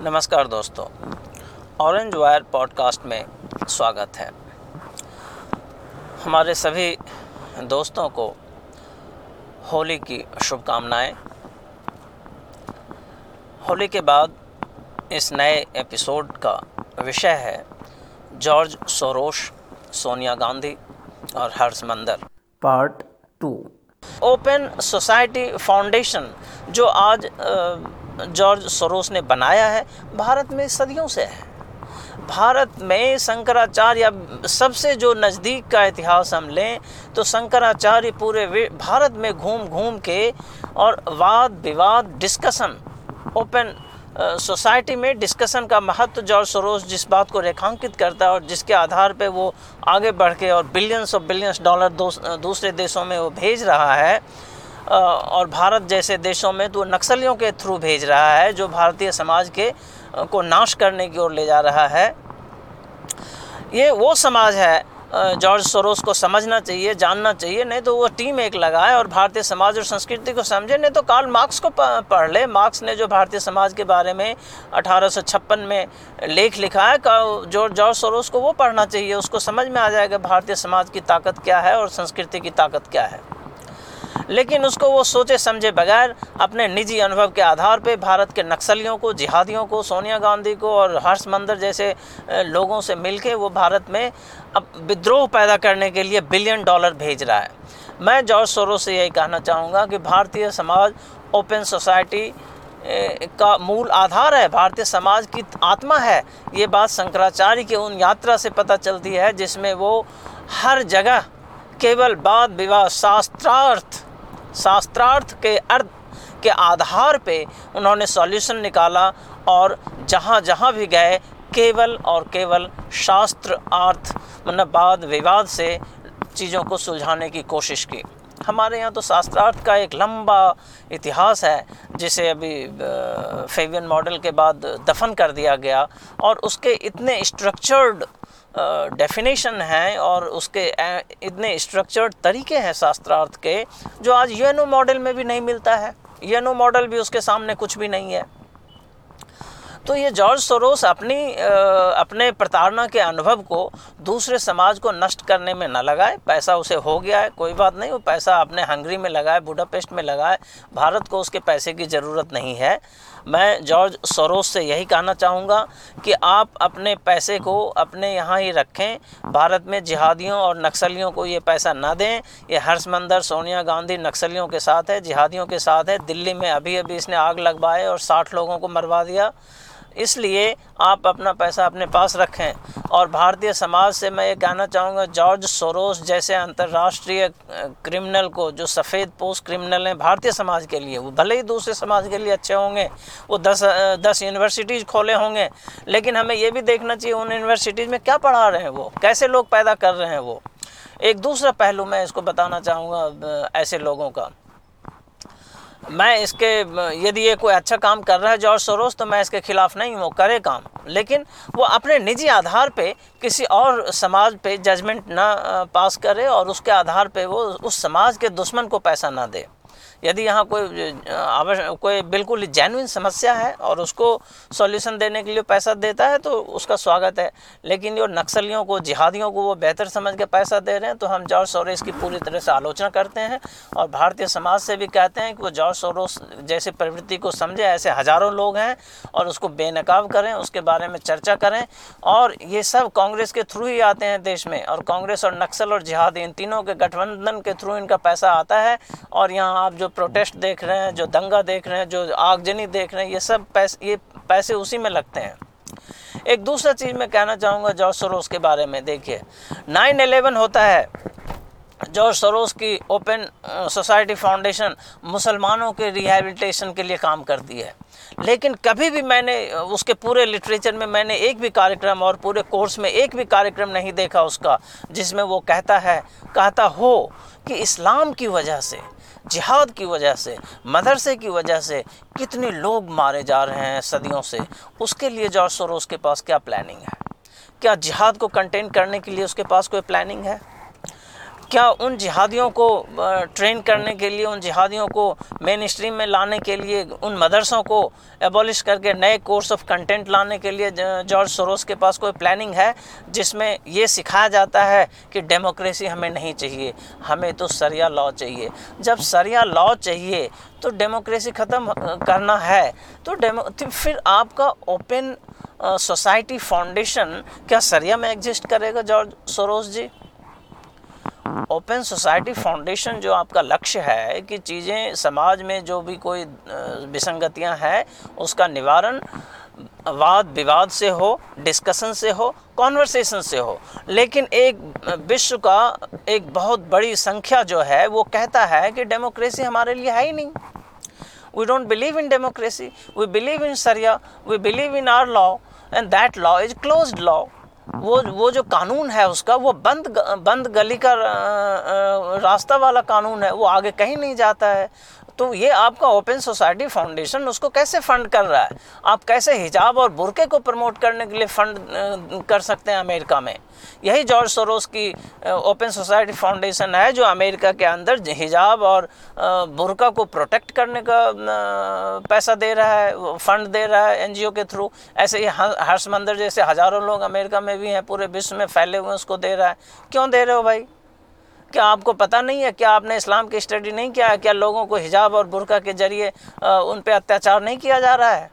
नमस्कार दोस्तों orange wire podcast में स्वागत है। हमारे सभी दोस्तों को होली की शुभकामनाएँ। होली के बाद इस नए एपिसोड का विषय है जॉर्ज सोरोश सोनिया गांधी और Harsh Mander part two. Open society foundation जो आज अ, जॉर्ज सरोस ने बनाया है, भारत में सदियों से है। भारत में शंकराचार्य सबसे जो नज़दीक का इतिहास हम लें तो शंकराचार्य पूरे भारत में घूम घूम के और वाद विवाद डिस्कशन ओपन सोसाइटी में डिस्कशन का महत्व जॉर्ज सरोस जिस बात को रेखांकित करता है और जिसके आधार पे वो आगे बढ़ के और बिलियंस और बिलियंस डॉलर दूसरे देशों में वो भेज रहा है और भारत जैसे देशों में तो नक्सलियों के थ्रू भेज रहा है, जो भारतीय समाज के को नाश करने की ओर ले जा रहा है। ये वो समाज है जॉर्ज सोरोस को समझना चाहिए, जानना चाहिए, नहीं तो वो टीम एक लगाए और भारतीय समाज और संस्कृति को समझे, नहीं तो कार्ल मार्क्स को पढ़ ले। मार्क्स ने जो भारतीय समाज के बारे में 1856 में लेख लिखा है जो जॉर्ज सोरोस को वो पढ़ना चाहिए, उसको समझ में आ जाएगा भारतीय समाज की ताकत क्या है और संस्कृति की ताकत क्या है। लेकिन उसको वो सोचे समझे बगैर अपने निजी अनुभव के आधार पे भारत के नक्सलियों को, जिहादियों को, सोनिया गांधी को और हर्ष मंदर जैसे लोगों से मिलके वो भारत में अब विद्रोह पैदा करने के लिए बिलियन डॉलर भेज रहा है। मैं जॉर्ज सोरो से यही कहना चाहूँगा कि भारतीय समाज ओपन सोसाइटी का मूल आधार है। भारतीय समाज की आत्मा है। ये बात शंकराचार्य की उन यात्रा से पता चलती है जिसमें वो हर जगह केवल वाद विवाद शास्त्रार्थ शास्त्रार्थ के अर्थ के आधार पे उन्होंने सॉल्यूशन निकाला और जहाँ जहाँ भी गए, केवल और केवल शास्त्र अर्थ मतलब वाद विवाद से चीज़ों को सुलझाने की कोशिश की। हमारे यहाँ तो शास्त्रार्थ का एक लंबा इतिहास है, जिसे अभी फेवियन मॉडल के बाद दफन कर दिया गया और उसके इतने स्ट्रक्चर्ड डेफिनेशन हैं और उसके इतने स्ट्रक्चर्ड तरीके हैं शास्त्रार्थ के, जो आज यूएनओ मॉडल में भी नहीं मिलता है। यूएनओ मॉडल भी उसके सामने कुछ भी नहीं है। तो ये जॉर्ज सोरोस अपनी अपने प्रताड़ना के अनुभव को दूसरे समाज को नष्ट करने में न लगाए। पैसा उसे हो गया है, कोई बात नहीं, वो पैसा अपने हंगरी में लगाए, बुडापेस्ट में लगाए। भारत को उसके पैसे की ज़रूरत नहीं है। मैं जॉर्ज सोरोस से यही कहना चाहूँगा कि आप अपने पैसे को अपने यहाँ ही रखें। भारत में जिहादियों और नक्सलियों को ये पैसा ना दें। ये हर्षमंदर, सोनिया गांधी नक्सलियों के साथ है, जिहादियों के साथ है। दिल्ली में अभी अभी इसने आग लगवाए और साठ लोगों को मरवा दिया। इसलिए आप अपना पैसा अपने पास रखें। और भारतीय समाज से मैं ये कहना चाहूँगा, जॉर्ज सोरोस जैसे अंतर्राष्ट्रीय क्रिमिनल को, जो सफ़ेद पोस्ट क्रिमिनल हैं, भारतीय समाज के लिए, वो भले ही दूसरे समाज के लिए अच्छे होंगे, वो दस दस यूनिवर्सिटीज़ खोले होंगे, लेकिन हमें ये भी देखना चाहिए, उन यूनिवर्सिटीज़ में क्या पढ़ा रहे हैं वो, कैसे लोग पैदा कर रहे हैं वो। एक दूसरा पहलू मैं इसको बताना चाहूँगा ऐसे लोगों का। मैं इसके, यदि ये कोई अच्छा काम कर रहा है जॉर्ज सोरोस तो मैं इसके खिलाफ नहीं हूँ करे काम। लेकिन वो अपने निजी आधार पे किसी और समाज पे जजमेंट ना पास करे और उसके आधार पे वो उस समाज के दुश्मन को पैसा ना दे। यदि यहाँ कोई आवश्यक कोई बिल्कुल जेन्युइन समस्या है और उसको सॉल्यूशन देने के लिए पैसा देता है तो उसका स्वागत है। लेकिन जो नक्सलियों को, जिहादियों को वो बेहतर समझ के पैसा दे रहे हैं तो हम जॉर्ज सोरोस की पूरी तरह से आलोचना करते हैं और भारतीय समाज से भी कहते हैं कि वो जॉर्ज सोरोस जैसे प्रवृत्ति को समझे, ऐसे हज़ारों लोग हैं और उसको बेनकाब करें, उसके बारे में चर्चा करें और ये सब कांग्रेस के थ्रू ही आते हैं देश में और कांग्रेस और नक्सल और जिहादी इन तीनों के गठबंधन के थ्रू इनका पैसा आता है और यहाँ आप जो प्रोटेस्ट देख रहे हैं, जो दंगा देख रहे हैं, जो आगजनी देख रहे हैं, ये सब पैसे, ये पैसे उसी में लगते हैं। एक दूसरा चीज़ मैं कहना चाहूँगा जॉर्ज सरोस के बारे में, देखिए, नाइन एलेवन होता है, जॉर्ज सरोस की ओपन सोसाइटी फाउंडेशन मुसलमानों के रिहैबिलिटेशन के लिए काम करती है। लेकिन कभी भी मैंने उसके पूरे लिटरेचर में मैंने एक भी कार्यक्रम और पूरे कोर्स में एक भी कार्यक्रम नहीं देखा उसका, जिसमें वो कहता है, कहता हो कि इस्लाम की वजह से जिहाद की वजह से, मदरसे की वजह से कितने लोग मारे जा रहे हैं सदियों से, उसके लिए जॉर्ज सोरोस के पास क्या प्लानिंग है? क्या जिहाद को कंटेन करने के लिए उसके पास कोई प्लानिंग है? क्या उन जिहादियों को ट्रेन करने के लिए, उन जिहादियों को मेन स्ट्रीम में लाने के लिए, उन मदरसों को एबॉलिश करके नए कोर्स ऑफ़ कंटेंट लाने के लिए जॉर्ज सोरोस के पास कोई प्लानिंग है, जिसमें ये सिखाया जाता है कि डेमोक्रेसी हमें नहीं चाहिए, हमें तो सरिया लॉ चाहिए। जब सरिया लॉ चाहिए तो डेमोक्रेसी ख़त्म करना है। तो डेमो तो फिर आपका ओपन सोसाइटी फाउंडेशन क्या सरिया में एग्जिस्ट करेगा George Soros ji? Open society foundation जो आपका लक्ष्य है कि चीज़ें समाज में जो भी कोई विसंगतियाँ हैं, उसका निवारण वाद विवाद से हो डिस्कशन से हो कॉन्वर्सेशन से हो। लेकिन एक विश्व का एक बहुत बड़ी संख्या जो है, वो कहता है कि डेमोक्रेसी हमारे लिए है ही नहीं। We don't believe in democracy we believe in sharia we believe in our law and that law is closed law वो वो जो कानून है उसका वो बंद बंद गली का रास्ता वाला कानून है वो आगे कहीं नहीं जाता है। तो ये आपका ओपन सोसाइटी फाउंडेशन उसको कैसे फंड कर रहा है? आप कैसे हिजाब और बुरके को प्रमोट करने के लिए फंड कर सकते हैं अमेरिका में? यही जॉर्ज सोरोस की ओपन सोसाइटी फाउंडेशन है जो अमेरिका के अंदर हिजाब और बुरका को प्रोटेक्ट करने का पैसा दे रहा है फंड दे रहा है एनजीओ के थ्रू। ऐसे ही हर्ष मंदिर जैसे हज़ारों लोग अमेरिका में भी हैं, पूरे विश्व में फैले हुए उसको दे रहा है। क्यों दे रहे हो भाई? क्या आपको पता नहीं है? क्या आपने इस्लाम की स्टडी नहीं किया है? क्या लोगों को हिजाब और बुरका के ज़रिए उन पर अत्याचार नहीं किया जा रहा है?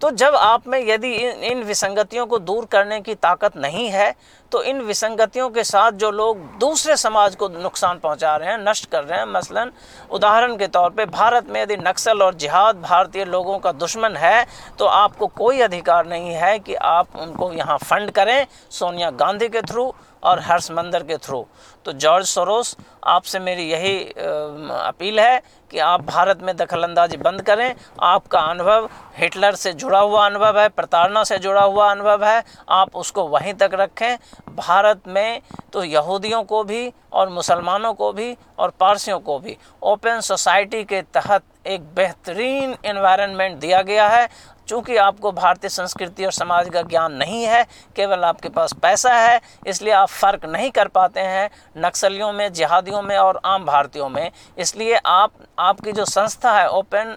तो जब आप में यदि इन इन विसंगतियों को दूर करने की ताकत नहीं है तो इन विसंगतियों के साथ जो लोग दूसरे समाज को नुकसान पहुँचा रहे हैं, नष्ट कर रहे हैं, मसलन, उदाहरण के तौर पे भारत में यदि नक्सल और जिहाद भारतीय लोगों का दुश्मन है तो आपको कोई अधिकार नहीं है कि आप उनको यहाँ फंड करें सोनिया गांधी के थ्रू और हर्ष मंदर के थ्रू। तो जॉर्ज सरोस, आपसे मेरी यही अपील है कि आप भारत में दखलंदाजी बंद करें। आपका अनुभव हिटलर से जुड़ा हुआ अनुभव है, प्रताड़ना से जुड़ा हुआ अनुभव है। आप उसको वहीं तक रखें। भारत में तो यहूदियों को भी और मुसलमानों को भी और पारसियों को भी। ओपन सोसाइटी के तहत एक बेहतरीन इन्वायरमेंट दिया गया है। चूँकि आपको भारतीय संस्कृति और समाज का ज्ञान नहीं है, केवल आपके पास पैसा है, इसलिए आप फ़र्क नहीं कर पाते हैं नक्सलियों में, जिहादियों में और आम भारतीयों में। इसलिए आप, आपकी जो संस्था है, ओपन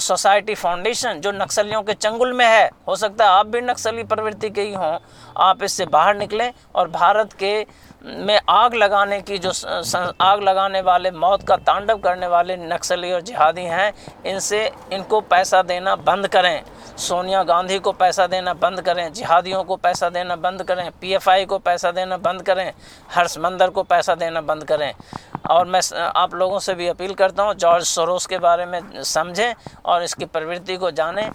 सोसाइटी फाउंडेशन, जो नक्सलियों के चंगुल में है, हो सकता है आप भी नक्सली प्रवृत्ति के ही हों, आप इससे बाहर निकलें और भारत के में आग लगाने की जो आग लगाने वाले, मौत का तांडव करने वाले नक्सली और जिहादी हैं, इनसे इनको पैसा देना बंद करें। सोनिया गांधी को पैसा देना बंद करें, जिहादियों को पैसा देना बंद करें, पीएफआई को पैसा देना बंद करें हर्ष मंदर को पैसा देना बंद करें। और मैं आप लोगों से भी अपील करता हूँ, जॉर्ज सोरोस के बारे में समझें और इसकी प्रवृत्ति को जानें।